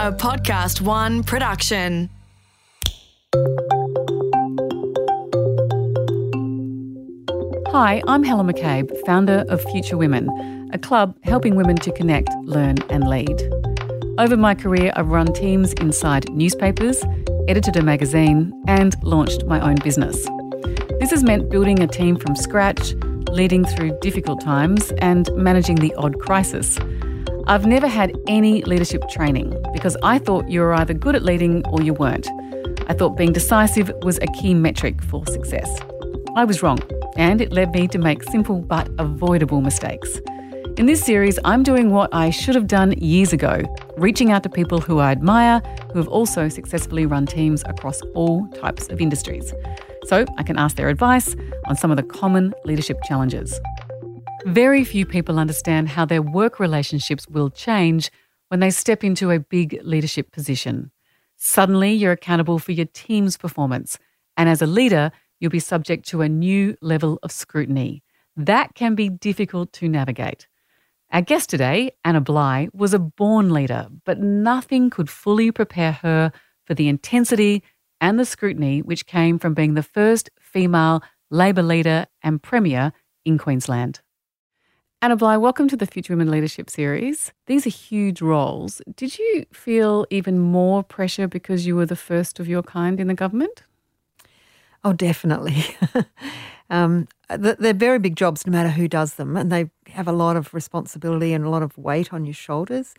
a Podcast One production. Hi, I'm Helen McCabe, founder of Future Women, a club helping women to connect, learn, and lead. Over my career, I've run teams inside newspapers, edited a magazine, and launched my own business. This has meant building a team from scratch, leading through difficult times, and managing the odd crisis. I've never had any leadership training because I thought you were either good at leading or you weren't. I thought being decisive was a key metric for success. I was wrong, and it led me to make simple but avoidable mistakes. In this series, I'm doing what I should have done years ago reaching out to people who I admire who have also successfully run teams across all types of industries. So I can ask their advice on some of the common leadership challenges. Very few people understand how their work relationships will change when they step into a big leadership position. Suddenly, you're accountable for your team's performance, and as a leader, you'll be subject to a new level of scrutiny. That can be difficult to navigate. Our guest today, Anna Bligh, was a born leader, but nothing could fully prepare her for the intensity and the scrutiny which came from being the first female Labor leader and Premier in Queensland. Anna Bligh, welcome to the Future Women Leadership Series. These are huge roles. Did you feel even more pressure because you were the first of your kind in the government? Oh, definitely. um, they're very big jobs, no matter who does them, and they have a lot of responsibility and a lot of weight on your shoulders.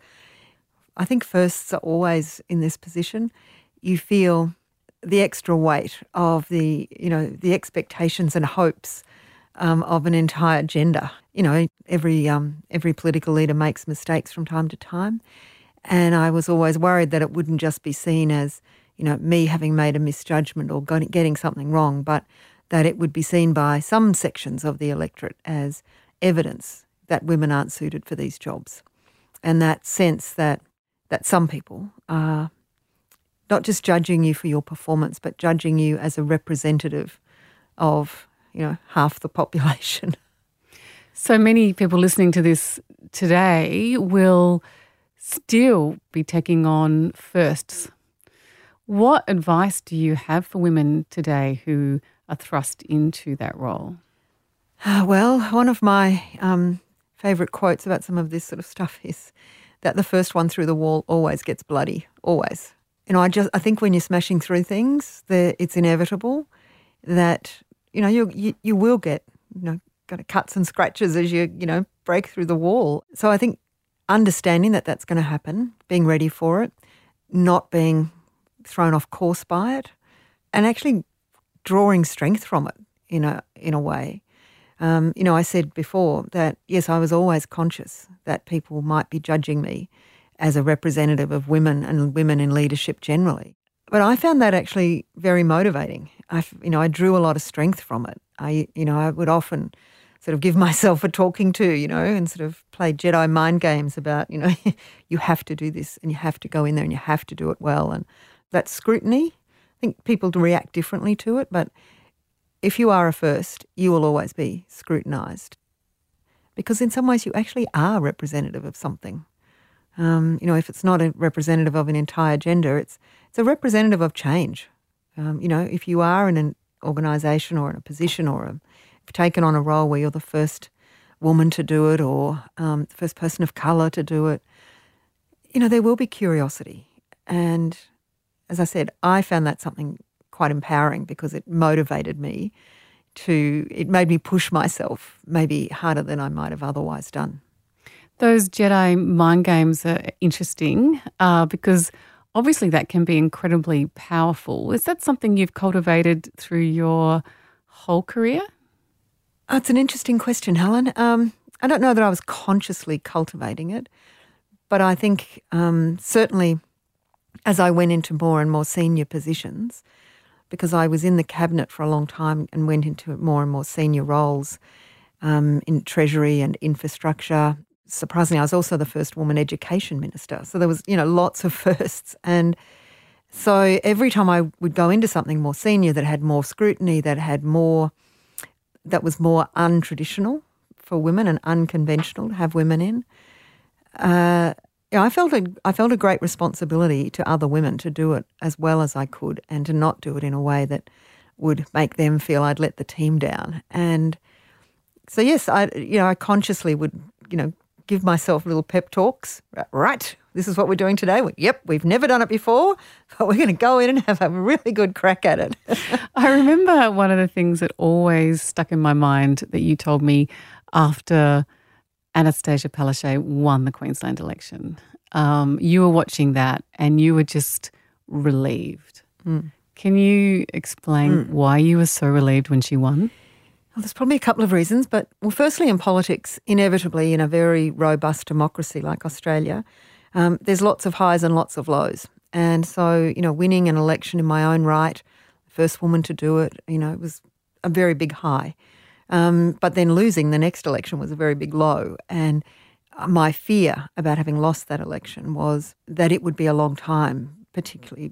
I think firsts are always in this position. You feel the extra weight of the, you know, the expectations and hopes um, of an entire gender. You know, every um, every political leader makes mistakes from time to time, and I was always worried that it wouldn't just be seen as, you know, me having made a misjudgment or getting something wrong, but that it would be seen by some sections of the electorate as evidence that women aren't suited for these jobs, and that sense that that some people are not just judging you for your performance, but judging you as a representative of you know, half the population. So many people listening to this today will still be taking on firsts. What advice do you have for women today who are thrust into that role? Uh, well, one of my um, favourite quotes about some of this sort of stuff is that the first one through the wall always gets bloody, always. You know, I just I think when you're smashing through things, it's inevitable that you know, you, you, you will get, you know, kind of cuts and scratches as you, you know, break through the wall. So I think understanding that that's going to happen, being ready for it, not being thrown off course by it, and actually drawing strength from it in a in a way. Um, you know, I said before that yes, I was always conscious that people might be judging me as a representative of women and women in leadership generally. But I found that actually very motivating. I, you know, I drew a lot of strength from it. I, you know, I would often sort of give myself a talking to, you know, and sort of play Jedi mind games about, you know, you have to do this and you have to go in there and you have to do it well. And that scrutiny, I think people react differently to it, but if you are a first, you will always be scrutinised because in some ways you actually are representative of something. Um, you know, if it's not a representative of an entire gender, it's it's a representative of change. Um, you know, if you are in an organisation or in a position or a, taken on a role where you're the first woman to do it or um, the first person of colour to do it, you know, there will be curiosity. And as I said, I found that something quite empowering because it motivated me to, it made me push myself maybe harder than I might have otherwise done. Those Jedi mind games are interesting uh, because obviously that can be incredibly powerful. Is that something you've cultivated through your whole career? Oh, it's an interesting question, Helen. Um, I don't know that I was consciously cultivating it, but I think um, certainly as I went into more and more senior positions, because I was in the cabinet for a long time and went into more and more senior roles um, in treasury and infrastructure surprisingly, I was also the first woman education minister. So there was, you know, lots of firsts. And so every time I would go into something more senior that had more scrutiny, that had more, that was more untraditional for women and unconventional to have women in, uh, yeah, I felt a, I felt a great responsibility to other women to do it as well as I could and to not do it in a way that would make them feel I'd let the team down. And so, yes, I, you know, I consciously would, you know, give myself little pep talks. Right, this is what we're doing today. Yep, we've never done it before, but we're going to go in and have a really good crack at it. I remember one of the things that always stuck in my mind that you told me after Anastasia Palaszczuk won the Queensland election. Um, you were watching that and you were just relieved. Mm. Can you explain mm. why you were so relieved when she won? Well, there's probably a couple of reasons, but well, firstly, in politics, inevitably, in a very robust democracy like Australia, um, there's lots of highs and lots of lows. And so, you know, winning an election in my own right, first woman to do it, you know, it was a very big high. Um, but then losing the next election was a very big low. And my fear about having lost that election was that it would be a long time, particularly,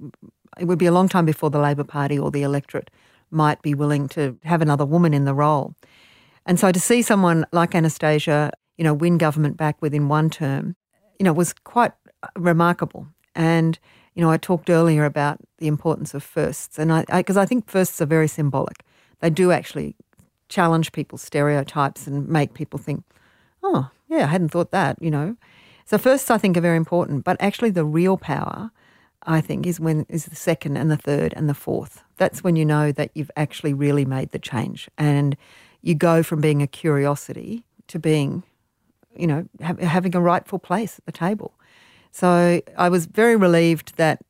it would be a long time before the Labor Party or the electorate might be willing to have another woman in the role. And so to see someone like Anastasia, you know, win government back within one term, you know, was quite remarkable. And, you know, I talked earlier about the importance of firsts, and I, because I, I think firsts are very symbolic. They do actually challenge people's stereotypes and make people think, oh, yeah, I hadn't thought that, you know. So firsts I think are very important, but actually the real power, I think, is when is the second and the third and the fourth. That's when you know that you've actually really made the change, and you go from being a curiosity to being, you know, ha- having a rightful place at the table. So I was very relieved that,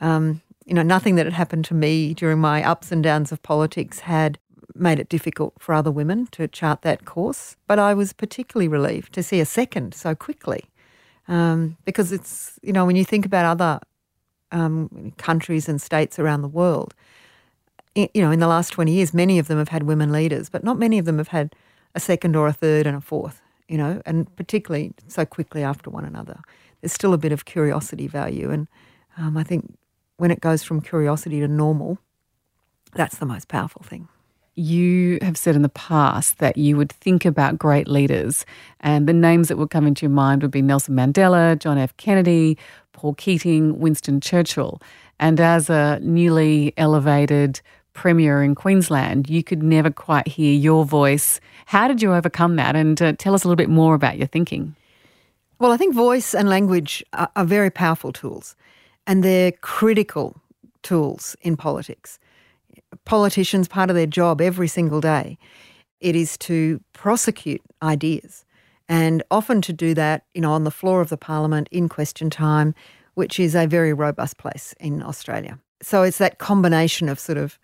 um, you know, nothing that had happened to me during my ups and downs of politics had made it difficult for other women to chart that course. But I was particularly relieved to see a second so quickly um, because it's, you know, when you think about other um, countries and states around the world, you know, in the last 20 years, many of them have had women leaders, but not many of them have had a second or a third and a fourth, you know, and particularly so quickly after one another. There's still a bit of curiosity value. And um, I think when it goes from curiosity to normal, that's the most powerful thing you have said in the past that you would think about great leaders, and the names that would come into your mind would be Nelson Mandela, John F. Kennedy, Paul Keating, Winston Churchill. And as a newly elevated Premier in Queensland, you could never quite hear your voice. How did you overcome that? And uh, tell us a little bit more about your thinking. Well, I think voice and language are, are very powerful tools, and they're critical tools in politics politicians, part of their job every single day, it is to prosecute ideas. And often to do that, you know, on the floor of the parliament in question time, which is a very robust place in Australia. So it's that combination of sort of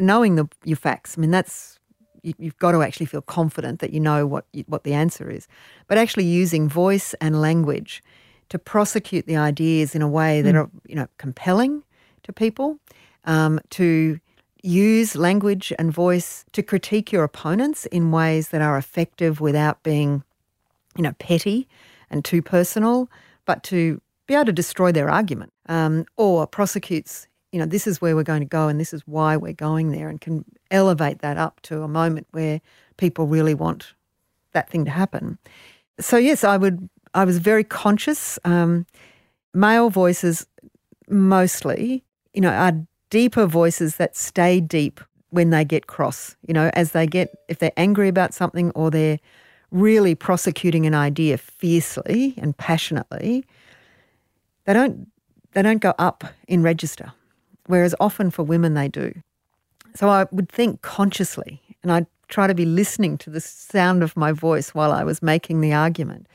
knowing the, your facts. I mean, that's you, have got to actually feel confident that you know what what the answer is, but actually using voice and language to prosecute the ideas in a way that mm. are you know compelling to people, um, to use language and voice to critique your opponents in ways that are effective without being, you know, petty and too personal, but to be able to destroy their argument um, or prosecutes, you know, this is where we're going to go and this is why we're going there and can elevate that up to a moment where people really want that thing to happen. So, yes, I would, I was very conscious. Um, male voices mostly, you know, are deeper voices that stay deep when they get cross. You know, as they get, if they're angry about something or they're really prosecuting an idea fiercely and passionately, they don't they don't go up in register, whereas often for women they do. So I would think consciously, and I'd try to be listening to the sound of my voice while I was making the argument.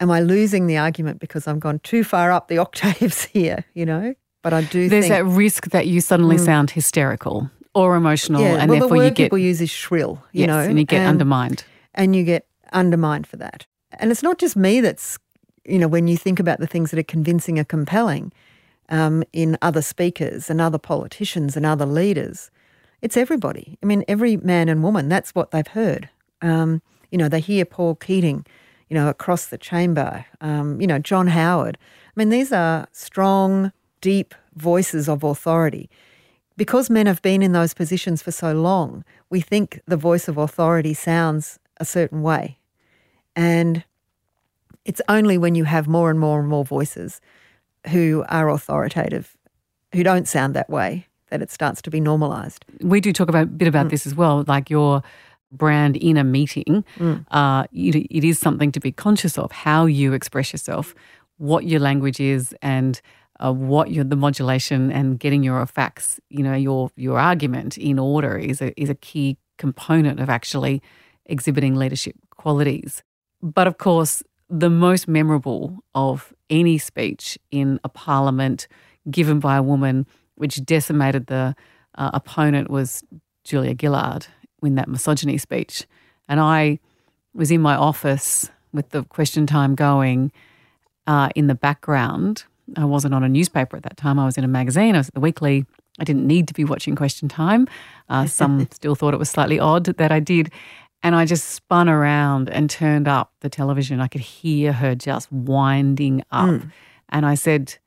Am I losing the argument because I've gone too far up the octaves here? You know, but I do There's that risk that you suddenly mm, sound hysterical or emotional yeah, and well, therefore the word you get people use is shrill, you yes, know. And you get and, undermined. And you get undermined for that. And it's not just me that's you know, when you think about the things that are convincing or compelling um, in other speakers and other politicians and other leaders, it's everybody. I mean, every man and woman, that's what they've heard. Um, you know, they hear Paul Keating, you know, across the chamber, um, you know, John Howard. I mean, these are strong, deep voices of authority. Because men have been in those positions for so long, we think the voice of authority sounds a certain way. And it's only when you have more and more and more voices who are authoritative, who don't sound that way, that it starts to be normalized. We do talk about a bit about mm. this as well, like your brand in a meeting. Mm. Uh, it, it is something to be conscious of how you express yourself, what your language is, and uh, what your the modulation and getting your facts, you know, your your argument in order is a is a key component of actually exhibiting leadership qualities. But of course, the most memorable of any speech in a parliament given by a woman, which decimated the uh, opponent, was Julia Gillard in that misogyny speech. And I was in my office with the question time going uh, in the background. I wasn't on a newspaper at that time. I was in a magazine. I was at the weekly. I didn't need to be watching question time. Uh, some still thought it was slightly odd that I did. And I just spun around and turned up the television. I could hear her just winding up. Mm. And I said,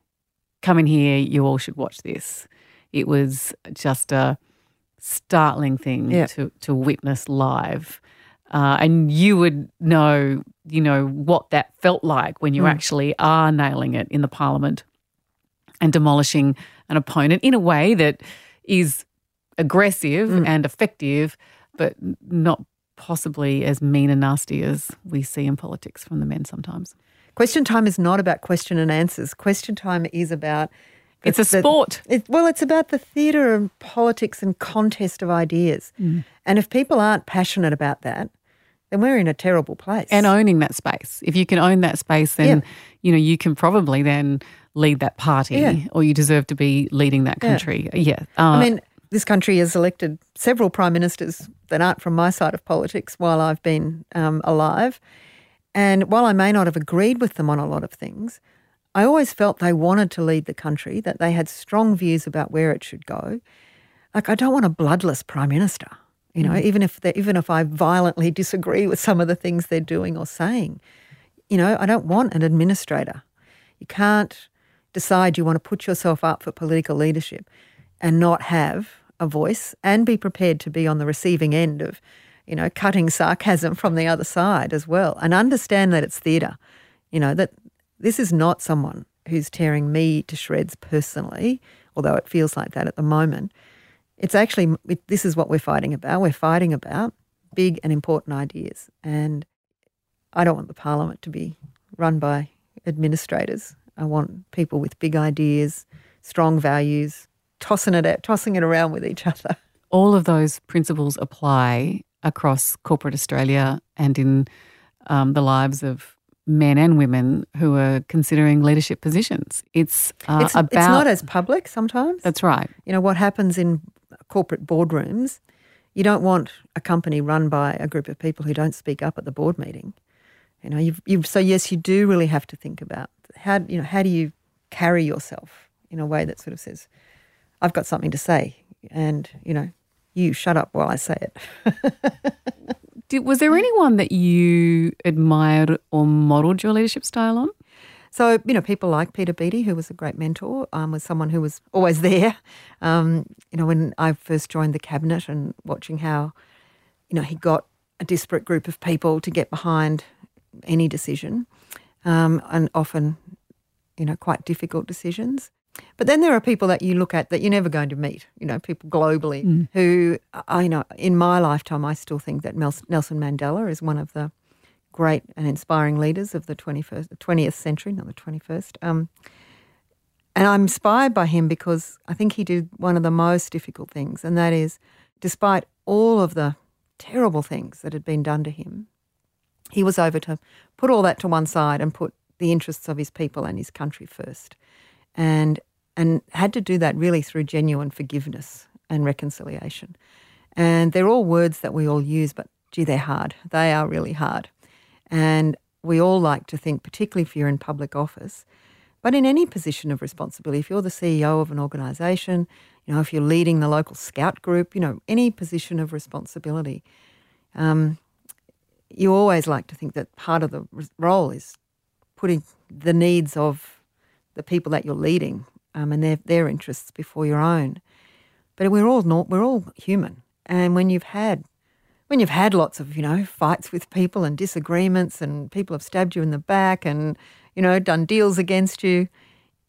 Come in here, you all should watch this. It was just a startling thing yeah. to, to witness live. Uh, and you would know, you know, what that felt like when you mm. actually are nailing it in the parliament and demolishing an opponent in a way that is aggressive mm. and effective, but not possibly as mean and nasty as we see in politics from the men sometimes. Question time is not about question and answers. Question time is about it's a sport. The, it, well, it's about the theatre and politics and contest of ideas. Mm. And if people aren't passionate about that, then we're in a terrible place. And owning that space. If you can own that space, then yeah. you know you can probably then lead that party, yeah. or you deserve to be leading that country. Yeah, yeah. Uh, I mean, this country has elected several prime ministers that aren't from my side of politics while I've been um, alive. And while I may not have agreed with them on a lot of things, I always felt they wanted to lead the country, that they had strong views about where it should go. Like I don't want a bloodless prime minister, you know, mm. even if even if I violently disagree with some of the things they're doing or saying. You know, I don't want an administrator. You can't decide you want to put yourself up for political leadership and not have a voice and be prepared to be on the receiving end of, you know, cutting sarcasm from the other side as well and understand that it's theatre. You know, that this is not someone who's tearing me to shreds personally, although it feels like that at the moment. It's actually, it, this is what we're fighting about. We're fighting about big and important ideas. And I don't want the parliament to be run by administrators. I want people with big ideas, strong values, tossing it out, tossing it around with each other. All of those principles apply across corporate Australia and in um, the lives of men and women who are considering leadership positions. It's, uh, it's about. It's not as public sometimes. That's right. You know, what happens in corporate boardrooms, you don't want a company run by a group of people who don't speak up at the board meeting. You know, you've, you've, so yes, you do really have to think about how, you know, how do you carry yourself in a way that sort of says, I've got something to say, and you know, you shut up while I say it. Did, was there anyone that you admired or modelled your leadership style on? So, you know, people like Peter Beattie, who was a great mentor, um, was someone who was always there. Um, you know, when I first joined the cabinet and watching how, you know, he got a disparate group of people to get behind any decision, um, and often, you know, quite difficult decisions. But then there are people that you look at that you're never going to meet, you know, people globally mm. who, I know, in my lifetime, I still think that Nelson Mandela is one of the great and inspiring leaders of the 21st, 20th century, not the 21st. Um, and I'm inspired by him because I think he did one of the most difficult things, and that is, despite all of the terrible things that had been done to him, he was over to put all that to one side and put the interests of his people and his country first and and had to do that really through genuine forgiveness and reconciliation. And they're all words that we all use, but gee, they're hard. They are really hard. And we all like to think, particularly if you're in public office, but in any position of responsibility, if you're the CEO of an organisation, you know, if you're leading the local scout group, you know, any position of responsibility, um, you always like to think that part of the role is putting the needs of the people that you're leading um, and their their interests before your own. But we're all not, we're all human, and when you've had when you've had lots of, you know, fights with people and disagreements and people have stabbed you in the back and, you know, done deals against you,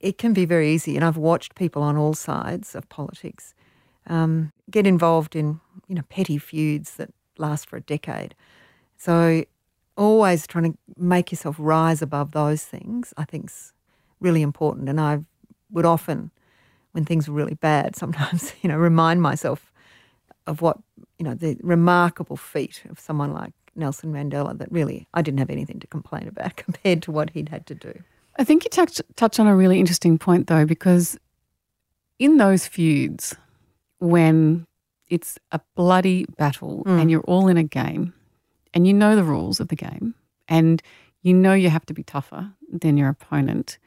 it can be very easy. And I've watched people on all sides of politics um, get involved in, you know, petty feuds that last for a decade. So always trying to make yourself rise above those things, I think is really important. And I would often, when things were really bad, sometimes, you know, remind myself of what, you know, the remarkable feat of someone like Nelson Mandela that really I didn't have anything to complain about compared to what he'd had to do. I think you touch touch on a really interesting point though, because in those feuds, when it's a bloody battle Mm. and you're all in a game and you know the rules of the game and you know you have to be tougher than your opponent,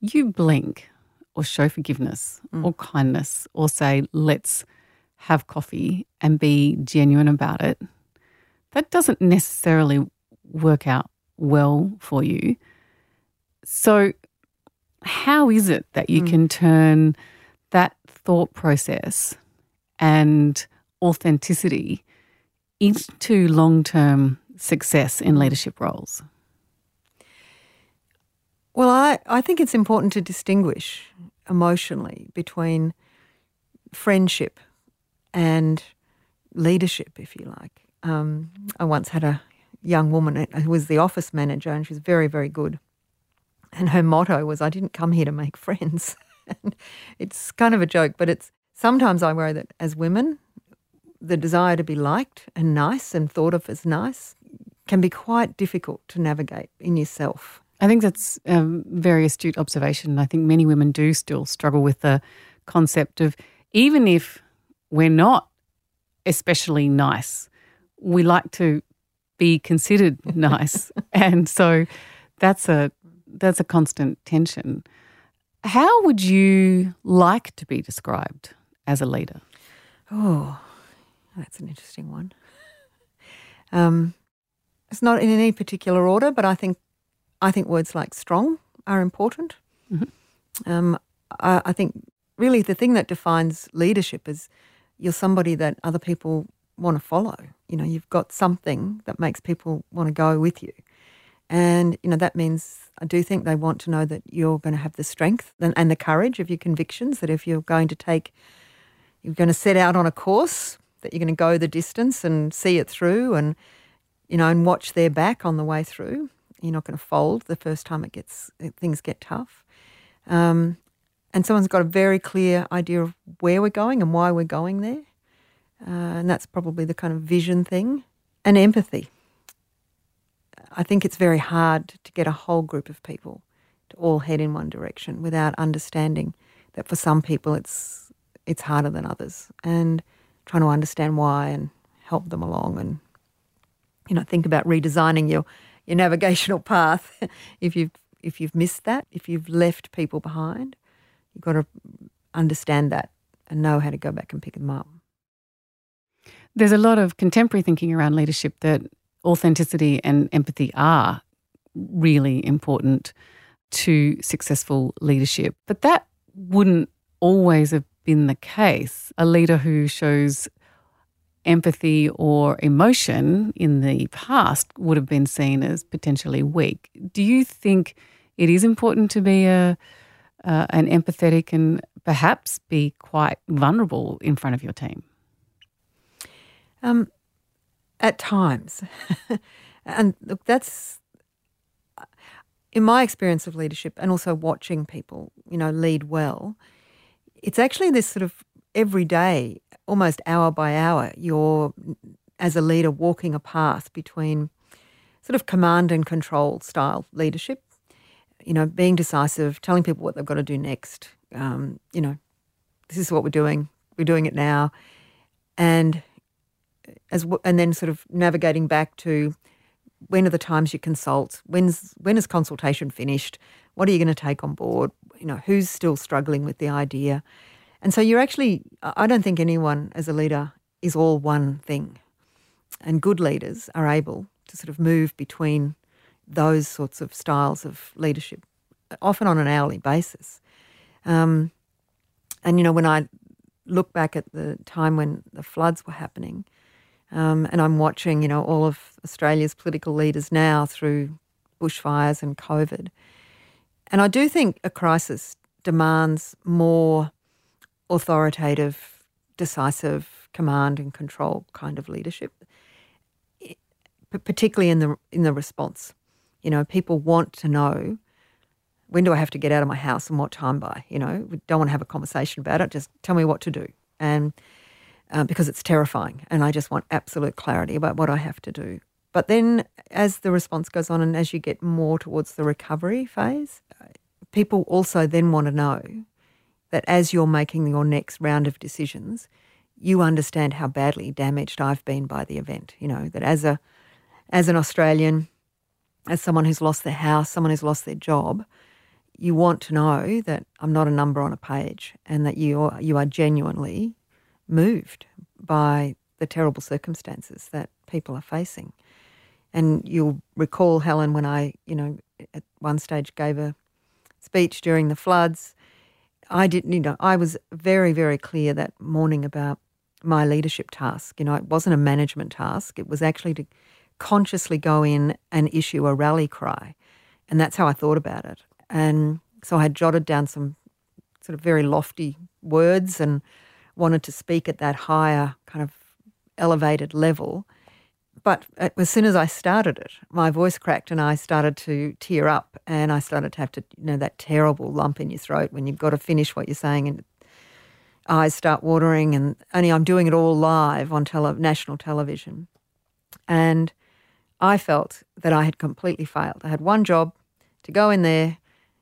you blink or show forgiveness Mm. or kindness or say, let's have coffee and be genuine about it. That doesn't necessarily work out well for you. So, how is it that you Mm. can turn that thought process and authenticity into long term success in leadership roles? Well, I, I think it's important to distinguish emotionally between friendship and leadership, if you like. Um, I once had a young woman who was the office manager, and she was very, very good. And her motto was, I didn't come here to make friends. it's kind of a joke, but it's sometimes I worry that as women, the desire to be liked and nice and thought of as nice can be quite difficult to navigate in yourself. I think that's a very astute observation. I think many women do still struggle with the concept of even if we're not especially nice, we like to be considered nice. and so that's a that's a constant tension. How would you like to be described as a leader? Oh, that's an interesting one. Um, it's not in any particular order, but I think I think words like strong are important. Mhm. Um, I, I think really the thing that defines leadership is you're somebody that other people want to follow. You know, you've got something that makes people want to go with you. And, you know, that means I do think they want to know that you're going to have the strength and, and the courage of your convictions, that if you're going to take, you're going to set out on a course, that you're going to go the distance and see it through and, you know, and watch their back on the way through. You're not going to fold the first time it gets, things get tough. Um, and someone's got a very clear idea of where we're going and why we're going there. Uh, and that's probably the kind of vision thing. And empathy. I think it's very hard to get a whole group of people to all head in one direction without understanding that for some people it's it's harder than others and trying to understand why and help them along and you know think about redesigning your your navigational path if you've if you've missed that if you've left people behind you've got to understand that and know how to go back and pick them up There's a lot of contemporary thinking around leadership that authenticity and empathy are really important to successful leadership. But that wouldn't always have been the case. A leader who shows empathy or emotion in the past would have been seen as potentially weak. Do you think it is important to be a uh, an empathetic and perhaps be quite vulnerable in front of your team? Um, at times. and look, that's in my experience of leadership and also watching people, you know, lead well. It's actually this sort of every day, almost hour by hour, you're as a leader walking a path between sort of command and control style leadership. You know, being decisive, telling people what they've got to do next. Um, you know, this is what we're doing. We're doing it now, and as w- and then sort of navigating back to when are the times you consult? When's when is consultation finished? What are you going to take on board? You know, who's still struggling with the idea? And so you're actually, I I don't think anyone as a leader is all one thing. And good leaders are able to sort of move between those sorts of styles of leadership, often on an hourly basis. Um, and, you know, when I look back at the time when the floods were happening, Um, and I'm watching, you know, all of Australia's political leaders now through bushfires and COVID. And I do think a crisis demands more authoritative, decisive command and control kind of leadership, particularly in the in the response. You know, people want to know when do I have to get out of my house and what time by. You know, we don't want to have a conversation about it. Just tell me what to do, and uh, because it's terrifying, and I just want absolute clarity about what I have to do. But then, as the response goes on, and as you get more towards the recovery phase, people also then want to know that as you're making your next round of decisions, you understand how badly damaged I've been by the event. You know, that as a as an Australian, as someone who's lost their house, someone who's lost their job, you want to know that I'm not a number on a page and that you are, you are genuinely moved by the terrible circumstances that people are facing. And you'll recall, Helen, when I, you know, at one stage gave a speech during the floods I didn't, you know, I was very, very clear that morning about my leadership task. You know, it wasn't a management task. It was actually to consciously go in and issue a rally cry. And that's how I thought about it. And so I had jotted down some sort of very lofty words and wanted to speak at that higher kind of elevated level. But as soon as I started it, my voice cracked and I started to tear up and I started to have to, you know, that terrible lump in your throat when you've got to finish what you're saying and eyes start watering and only I'm doing it all live on tele- national television. And I felt that I had completely failed. I had one job to go in there,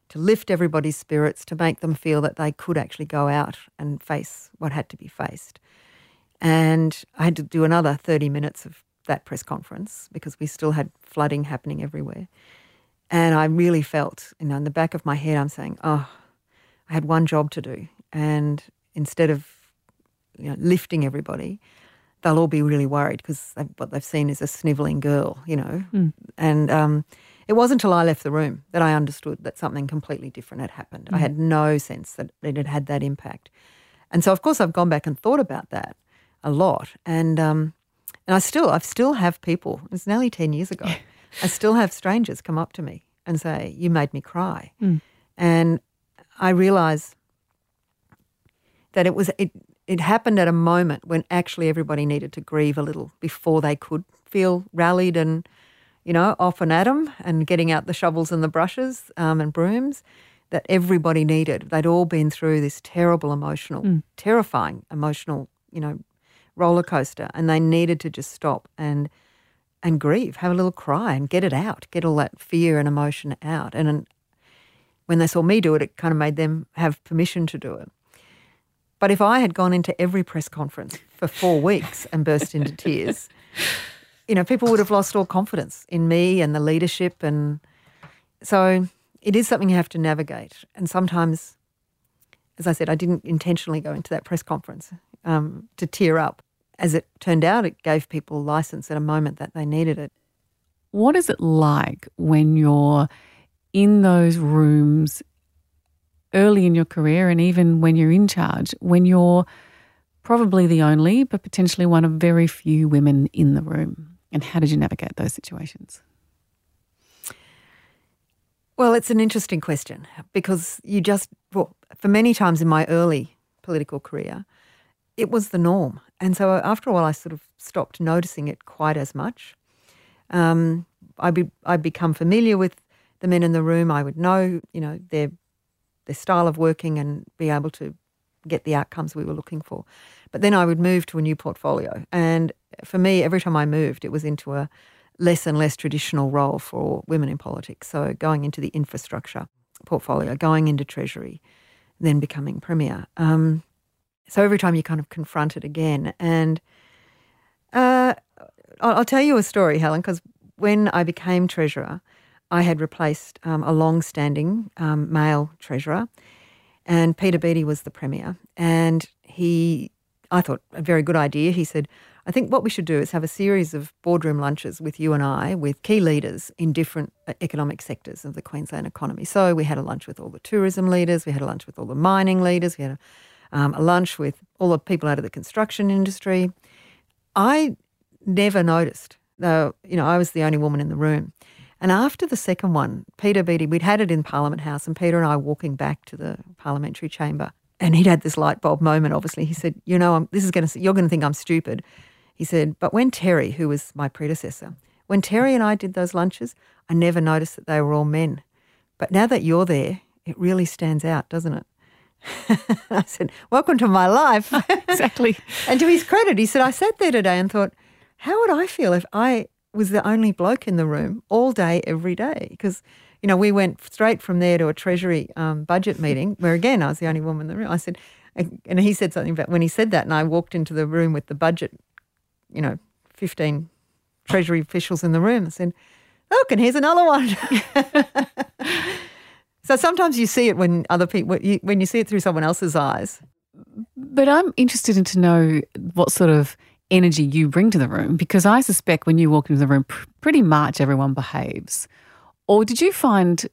to lift everybody's spirits, to make them feel that they could actually go out and face what had to be faced. And I had to do another 30 minutes of that press conference because we still had flooding happening everywhere. And I really felt, you know, in the back of my head, I'm saying, oh, I had one job to do. And instead of, you know, lifting everybody, they'll all be really worried because what they've seen is a snivelling girl, you know. Mm. And um, it wasn't until I left the room that I understood that something completely different had happened. Mm. I had no sense that it had had that impact. And so, of course, I've gone back and thought about that a lot. And um, and I still, I still have people. It's nearly ten years ago. I still have strangers come up to me and say, "You made me cry," mm. and I realise that it was it. It happened at a moment when actually everybody needed to grieve a little before they could feel rallied and, you know, off and at 'em and getting out the shovels and the brushes um, and brooms that everybody needed. They'd all been through this terrible emotional, mm. terrifying emotional, you know, roller coaster and they needed to just stop and and grieve, have a little cry and get it out, get all that fear and emotion out. And, and when they saw me do it, it kind of made them have permission to do it. But if I had gone into every press conference for four weeks and burst into tears, you know, people would have lost all confidence in me and the leadership. And so it is something you have to navigate. And sometimes, as I said, I didn't intentionally go into that press conference um, to tear up as it turned out, it gave people license at a moment that they needed it. What is it like when you're in those rooms early in your career and even when you're in charge, when you're probably the only, but potentially one of very few women in the room? And how did you navigate those situations? Well, it's an interesting question because you just, well, for many times in my early political career, it was the norm. And so after a while, I sort of stopped noticing it quite as much. Um, I'd, be, I'd become familiar with the men in the room. I would know, you know, their their style of working and be able to get the outcomes we were looking for. But then I would move to a new portfolio. And for me, every time I moved, it was into a less and less traditional role for women in politics. So going into the infrastructure portfolio, going into Treasury, then becoming Premier. Um, so every time you kind of confront it again. And uh, I'll, I'll, tell you a story, Helen, because when I became treasurer, I had replaced um, a long standing um, male treasurer, and Peter Beattie was the premier. And he, I thought, a very good idea. He said, I think what we should do is have a series of boardroom lunches with you and I, with key leaders in different uh, economic sectors of the Queensland economy. So we had a lunch with all the tourism leaders, we had a lunch with all the mining leaders, we had a um, a lunch with all the people out of the construction industry. I never noticed. Though, you know, I was the only woman in the room. And after the second one, Peter Beattie, we'd had it in Parliament House, and Peter and I walking back to the parliamentary chamber, and he'd had this light bulb moment. Obviously, he said, "You know, I'm, this is going to you're going to think I'm stupid." He said, "But when Terry, who was my predecessor, when Terry and I did those lunches, I never noticed that they were all men. But now that you're there, it really stands out, doesn't it?" I said, "Welcome to my life." exactly. and to his credit, he said, "I sat there today and thought." How would I feel if I was the only bloke in the room all day, every day. Because, you know, we went straight from there to a Treasury um, budget meeting where, again, I was the only woman in the room. I said, and he said something about when he said that, and I walked into the room with the budget, you know, 15 Treasury officials in the room. I said, look, and here's another one. so sometimes you see it when other people, when you see it through someone else's eyes. But I'm interested in to know what sort of energy you bring to the room? Because I suspect when you walk into the room, pr- pretty much everyone behaves. Or did you find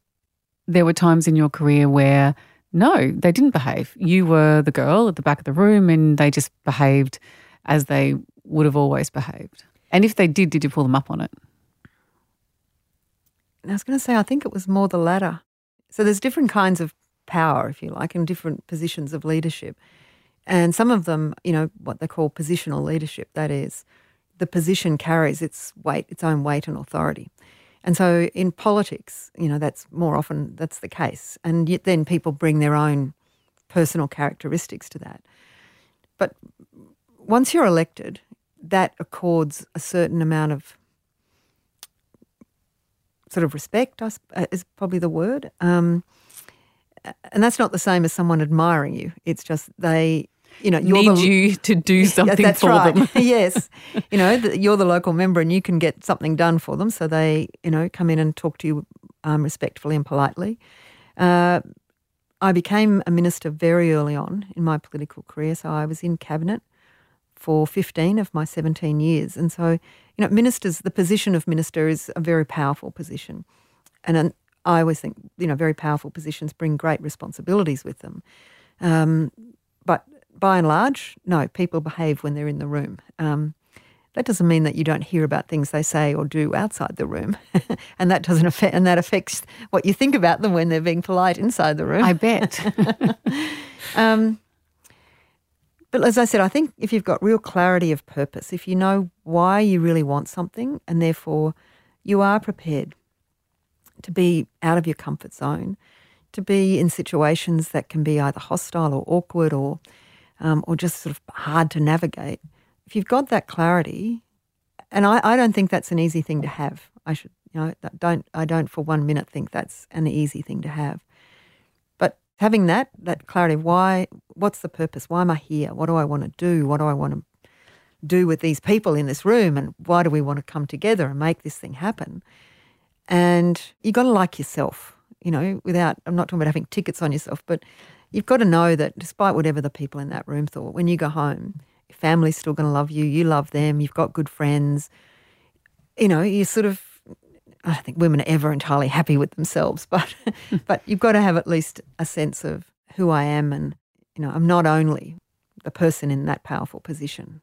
there were times in your career where no, they didn't behave? You were the girl at the back of the room and they just behaved as they would have always behaved. And if they did, did you pull them up on it? I was going to say, I think it was more the latter. So there's different kinds of power, if you like, and different positions of leadership. And some of them, you know, what they call positional leadership, that is, the position carries its weight, its own weight and authority. And so in politics, you know, that's more often that's the case. And yet then people bring their own personal characteristics to that. But once you're elected, that accords a certain amount of sort of respect, is probably the word. Um, and that's not the same as someone admiring you. It's just they you know, need the, you to do something that's for right. them. yes, you know, the, you're the local member and you can get something done for them. So they, you know, come in and talk to you um, respectfully and politely. Uh, I became a minister very early on in my political career. So I was in cabinet for 15 of my 17 years. And so, you know, ministers, the position of minister is a very powerful position. And an, I always think, you know, very powerful positions bring great responsibilities with them. Um, but by and large, no, people behave when they're in the room. Um, that doesn't mean that you don't hear about things they say or do outside the room, and that doesn't affect and that affects what you think about them when they're being polite inside the room. I bet. um, but as I said, I think if you've got real clarity of purpose, if you know why you really want something, and therefore you are prepared to be out of your comfort zone, to be in situations that can be either hostile or awkward or um, or just sort of hard to navigate, if you've got that clarity, and I, I don't think that's an easy thing to have. I should, you know, don't I don't for one minute think that's an easy thing to have. But having that that clarity, why, what's the purpose? Why am I here? What do I want to do? What do I want to do with these people in this room? And why do we want to come together and make this thing happen? And you got to like yourself, you know, without, I'm not talking about having tickets on yourself, but you've got to know that despite whatever the people in that room thought, when you go home, your family's still going to love you. You love them. You've got good friends. You know, you sort of. I don't think women are ever entirely happy with themselves, but but you've got to have at least a sense of who I am, and you know, I'm not only the person in that powerful position.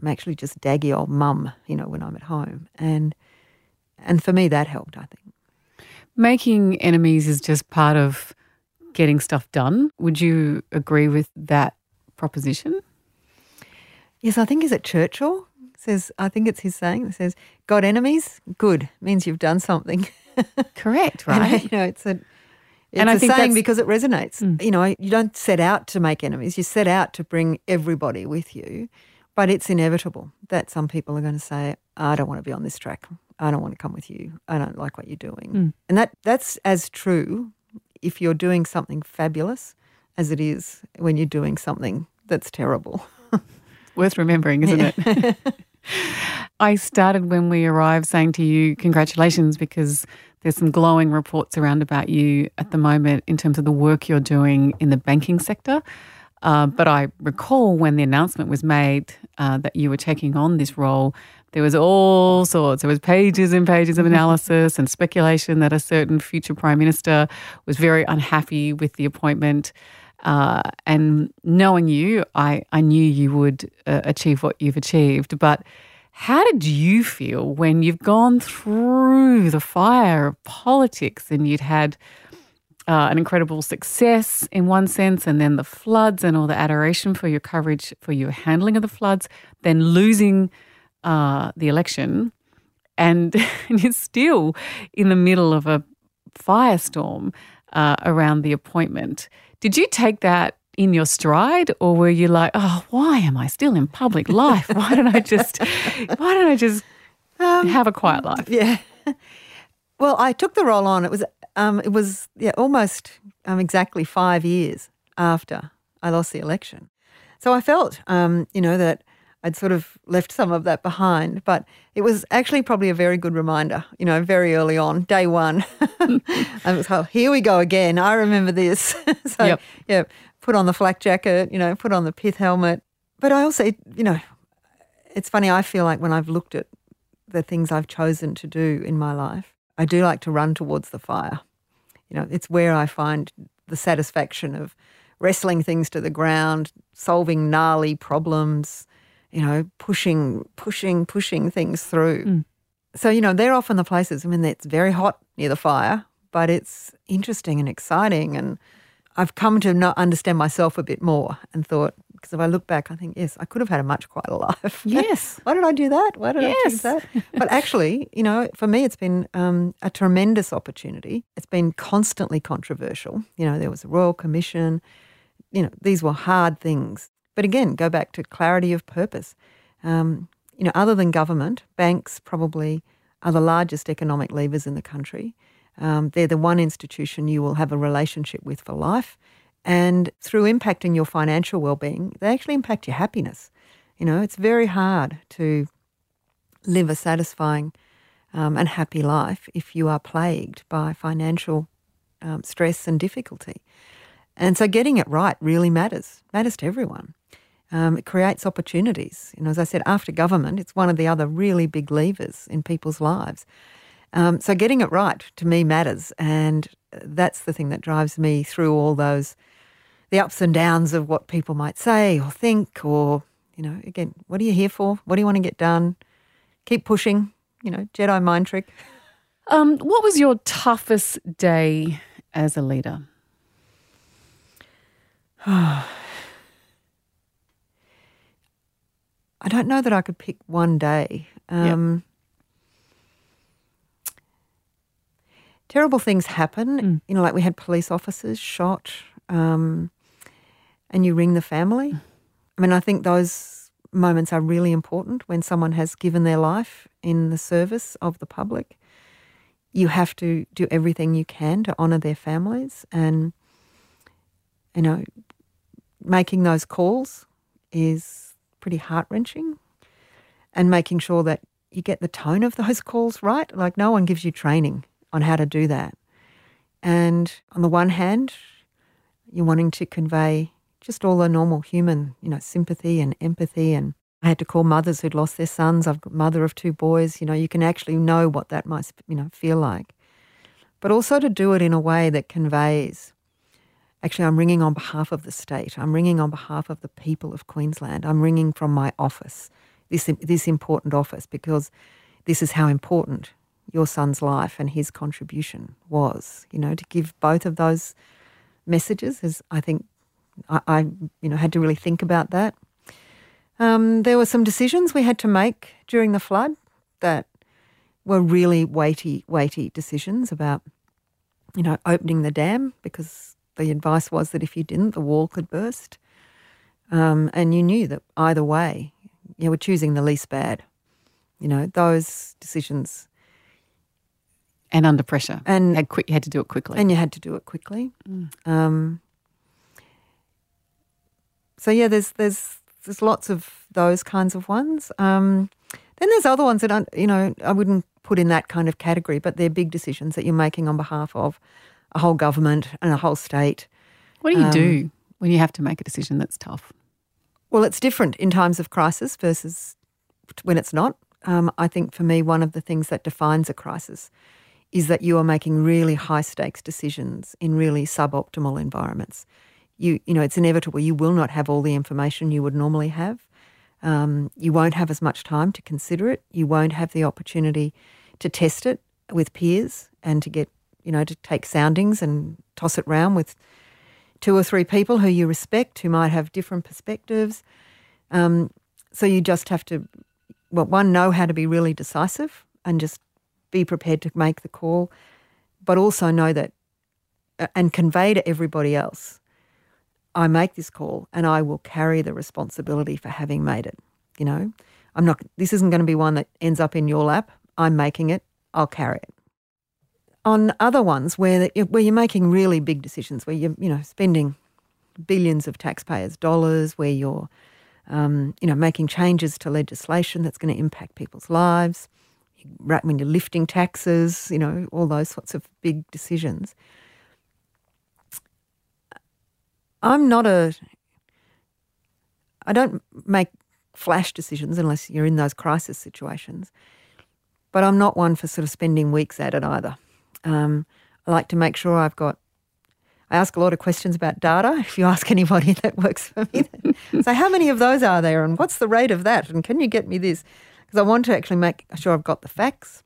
I'm actually just daggy old mum, you know, when I'm at home, and and for me that helped. I think making enemies is just part of getting stuff done. Would you agree with that proposition? Yes, I think is it Churchill says. I think it's his saying that says, "Got enemies? Good means you've done something." Correct, right? And, you know, it's a it's and I a think saying because it resonates. Mm. You know, you don't set out to make enemies; you set out to bring everybody with you. But it's inevitable that some people are going to say, "I don't want to be on this track. I don't want to come with you. I don't like what you're doing." Mm. And that that's as true if you're doing something fabulous as it is when you're doing something that's terrible. Worth remembering, isn't yeah. it? I started when we arrived saying to you, congratulations, because there's some glowing reports around about you at the moment in terms of the work you're doing in the banking sector. Uh, but I recall when the announcement was made uh, that you were taking on this role, there was all sorts. There was pages and pages of analysis and speculation that a certain future prime minister was very unhappy with the appointment. Uh, and knowing you, I, I knew you would uh, achieve what you've achieved. But How did you feel when you've gone through the fire of politics and you'd had uh, an incredible success in one sense, and then the floods and all the adoration for your coverage, for your handling of the floods, then losing uh, the election, and, and you're still in the middle of a firestorm uh, around the appointment. Did you take that in your stride, or were you like, "Oh, why am I still in public life? Why don't I just, why don't I just um, have a quiet life?" Yeah. Well, I took the role on. It was, um, it was, yeah, almost um, exactly five years after I lost the election. So I felt, um, you know, that I'd sort of left some of that behind, but it was actually probably a very good reminder, you know, very early on, day one. I was like, oh, here we go again. I remember this. so, yep. yeah, put on the flak jacket, you know, put on the pith helmet. But I also, you know, it's funny, I feel like when I've looked at the things I've chosen to do in my life, I do like to run towards the fire. You know, it's where I find the satisfaction of wrestling things to the ground, solving gnarly problems, you know, pushing, pushing, pushing things through. Mm. So, you know, they're often the places, I mean, it's very hot near the fire, but it's interesting and exciting. And I've come to not understand myself a bit more and thought, because if I look back, I think, yes, I could have had a much quieter life. Yes. Why did I do that? Why did yes. I choose that? But actually, you know, for me, it's been um, a tremendous opportunity. It's been constantly controversial. You know, there was a Royal Commission. You know, these were hard things. But again, go back to clarity of purpose. Um, you know, other than government, banks probably are the largest economic levers in the country. Um, they're the one institution you will have a relationship with for life. And through impacting your financial well-being, they actually impact your happiness. You know, it's very hard to live a satisfying um, and happy life if you are plagued by financial um, stress and difficulty. And so getting it right really matters, matters to everyone. Um, it creates opportunities. You know, as I said, after government, it's one of the other really big levers in people's lives. Um, so getting it right to me matters, and that's the thing that drives me through all those the ups and downs of what people might say or think, or you know, again, what are you here for? What do you want to get done? Keep pushing. You know, Jedi mind trick. Um, what was your toughest day as a leader? I don't know that I could pick one day. Um, yep. Terrible things happen. Mm. You know, like we had police officers shot, um, and you ring the family. I mean, I think those moments are really important when someone has given their life in the service of the public. You have to do everything you can to honour their families, and you know, making those calls is pretty heart wrenching. And making sure that you get the tone of those calls right. Like, no one gives you training on how to do that. And on the one hand, you're wanting to convey just all the normal human, you know, sympathy and empathy. And I had to call mothers who'd lost their sons. I've got mother of two boys. You know, you can actually know what that might, you know, feel like. But also to do it in a way that conveys Actually, I'm ringing on behalf of the state. I'm ringing on behalf of the people of Queensland. I'm ringing from my office, this, this important office, because this is how important your son's life and his contribution was. You know, to give both of those messages is, I think, I, I you know, had to really think about that. Um, there were some decisions we had to make during the flood that were really weighty, weighty decisions about, you know, opening the dam because the advice was that if you didn't, the wall could burst. Um, and you knew that either way, you were choosing the least bad. You know, those decisions. And under pressure. And had quick, you had to do it quickly. And you had to do it quickly. Mm. Um, so yeah, there's there's there's lots of those kinds of ones. Um, then there's other ones that I, you know I wouldn't put in that kind of category, but they're big decisions that you're making on behalf of a whole government and a whole state. What do you um, do when you have to make a decision that's tough? Well, it's different in times of crisis versus when it's not. Um, I think for me, one of the things that defines a crisis is that you are making really high stakes decisions in really suboptimal environments. You, you know, it's inevitable. You will not have all the information you would normally have. Um, you won't have as much time to consider it. You won't have the opportunity to test it with peers and to get, you know, to take soundings and toss it round with two or three people who you respect who might have different perspectives. Um, so you just have to, well, one, know how to be really decisive and just be prepared to make the call, but also know that uh, and convey to everybody else I make this call and I will carry the responsibility for having made it. You know, I'm not, this isn't going to be one that ends up in your lap. I'm making it, I'll carry it. On other ones where, where you're making really big decisions, where you're, you know, spending billions of taxpayers' dollars, where you're, um, you know, making changes to legislation that's going to impact people's lives, right when you're lifting taxes, you know, all those sorts of big decisions. I'm not a. I don't make flash decisions unless you're in those crisis situations. But I'm not one for sort of spending weeks at it either. Um, I like to make sure I've got. I ask a lot of questions about data. If you ask anybody that works for me, so how many of those are there, and what's the rate of that, and can you get me this? Because I want to actually make sure I've got the facts,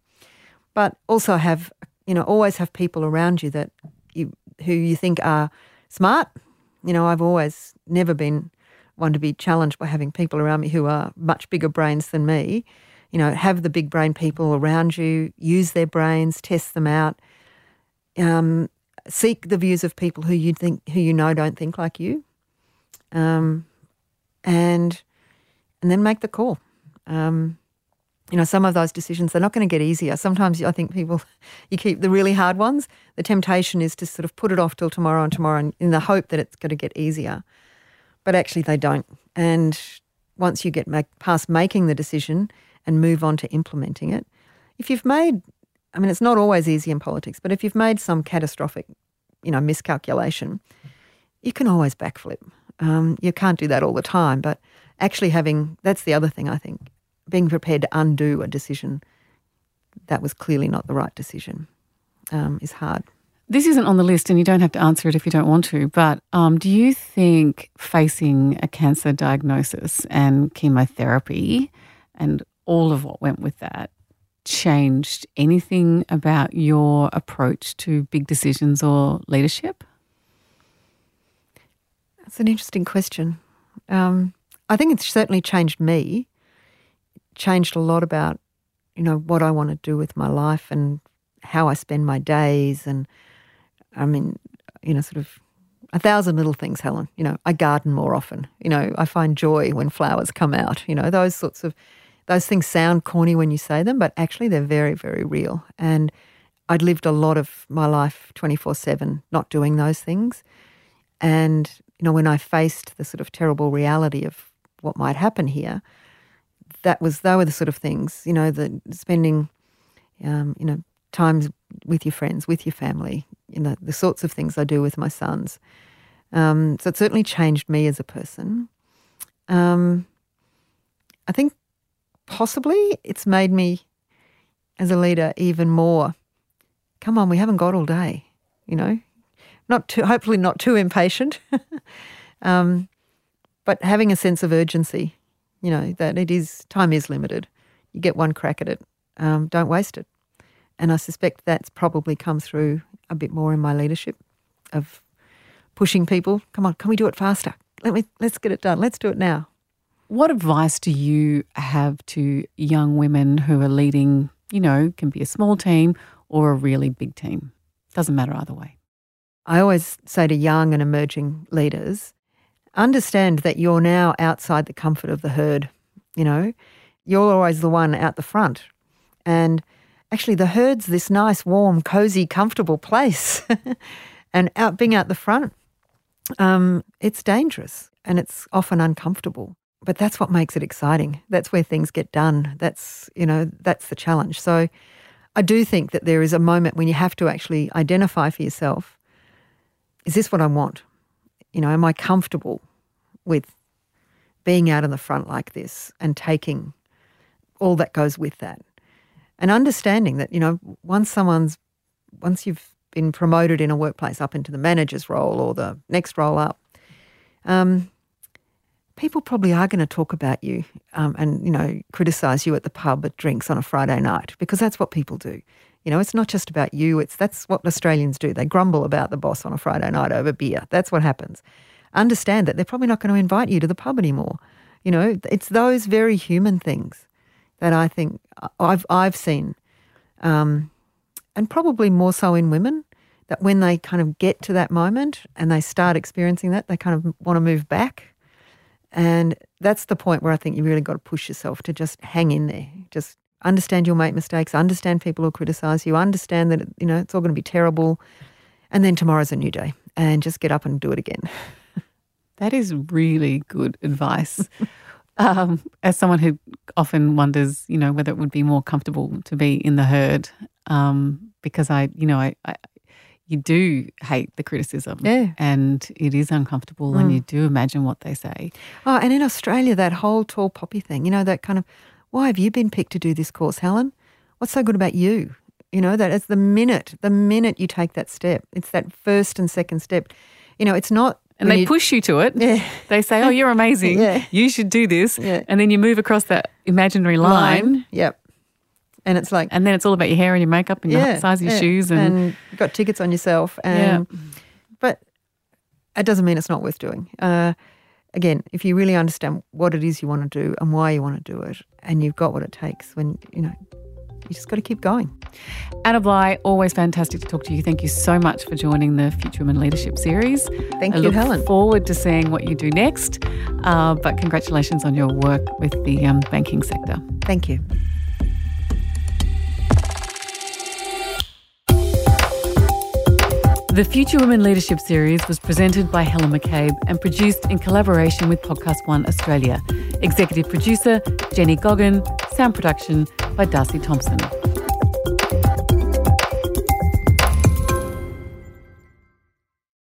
but also have you know always have people around you that you who you think are smart you know, I've always never been one to be challenged by having people around me who are much bigger brains than me. You know, have the big brain people around you, use their brains, test them out, um, seek the views of people who you think who you know don't think like you, um, and and then make the call. Um, you know, some of those decisions, they're not going to get easier. Sometimes I think people, you keep the really hard ones. The temptation is to sort of put it off till tomorrow and tomorrow and in the hope that it's going to get easier. But actually, they don't. And once you get make, past making the decision and move on to implementing it, if you've made, I mean, it's not always easy in politics, but if you've made some catastrophic, you know, miscalculation, you can always backflip. Um, you can't do that all the time, but actually having, that's the other thing I think being prepared to undo a decision that was clearly not the right decision um, is hard. This isn't on the list, and you don't have to answer it if you don't want to. But um, do you think facing a cancer diagnosis and chemotherapy and all of what went with that changed anything about your approach to big decisions or leadership? That's an interesting question. Um, I think it's certainly changed me changed a lot about, you know, what I want to do with my life and how I spend my days. And I mean, you know, sort of a thousand little things, Helen. You know, I garden more often. You know, I find joy when flowers come out. You know, those sorts of, those things sound corny when you say them, but actually they're very, very real. And I'd lived a lot of my life 24 7 not doing those things. And, you know, when I faced the sort of terrible reality of what might happen here, that was they were the sort of things you know the spending um, you know times with your friends with your family you know the sorts of things I do with my sons um, so it certainly changed me as a person um, I think possibly it's made me as a leader even more come on we haven't got all day you know not too hopefully not too impatient um, but having a sense of urgency you know, that it is, time is limited. You get one crack at it. Um, don't waste it. And I suspect that's probably come through a bit more in my leadership of pushing people. Come on, can we do it faster? Let me, let's get it done. Let's do it now. What advice do you have to young women who are leading, you know, can be a small team or a really big team? Doesn't matter either way. I always say to young and emerging leaders understand that you're now outside the comfort of the herd. You know, you're always the one out the front. And actually, the herd's this nice, warm, cozy, comfortable place. and out being out the front, um, it's dangerous and it's often uncomfortable. But that's what makes it exciting. That's where things get done. That's, you know, that's the challenge. So I do think that there is a moment when you have to actually identify for yourself is this what I want? You know, am I comfortable with being out in the front like this and taking all that goes with that? And understanding that, you know, once someone's, once you've been promoted in a workplace up into the manager's role or the next role up, um, people probably are going to talk about you um, and you know criticize you at the pub at drinks on a Friday night because that's what people do. You know, it's not just about you. It's that's what Australians do. They grumble about the boss on a Friday night over beer. That's what happens. Understand that they're probably not going to invite you to the pub anymore. You know, it's those very human things that I think I've I've seen, um, and probably more so in women. That when they kind of get to that moment and they start experiencing that, they kind of want to move back and that's the point where I think you really got to push yourself to just hang in there. Just understand you'll make mistakes, understand people will criticize you, understand that, you know, it's all going to be terrible. And then tomorrow's a new day and just get up and do it again. that is really good advice. um, as someone who often wonders, you know, whether it would be more comfortable to be in the herd, um, because I, you know, I, I you do hate the criticism. Yeah. And it is uncomfortable mm. and you do imagine what they say. Oh, and in Australia, that whole tall poppy thing, you know, that kind of, why have you been picked to do this course, Helen? What's so good about you? You know, that. is the minute, the minute you take that step, it's that first and second step. You know, it's not and they you, push you to it. Yeah. They say, "Oh, you're amazing. yeah. You should do this." Yeah. And then you move across that imaginary line. line. Yep. And it's like, and then it's all about your hair and your makeup and yeah, your size of your yeah. shoes, and, and you've got tickets on yourself. And, yeah. But it doesn't mean it's not worth doing. Uh, again, if you really understand what it is you want to do and why you want to do it, and you've got what it takes, when you know, you just got to keep going. Anna Bligh, always fantastic to talk to you. Thank you so much for joining the Future Women Leadership Series. Thank I you, look Helen. Forward to seeing what you do next. Uh, but congratulations on your work with the um, banking sector. Thank you. The Future Women Leadership Series was presented by Helen McCabe and produced in collaboration with Podcast One Australia. Executive producer Jenny Goggin, sound production by Darcy Thompson.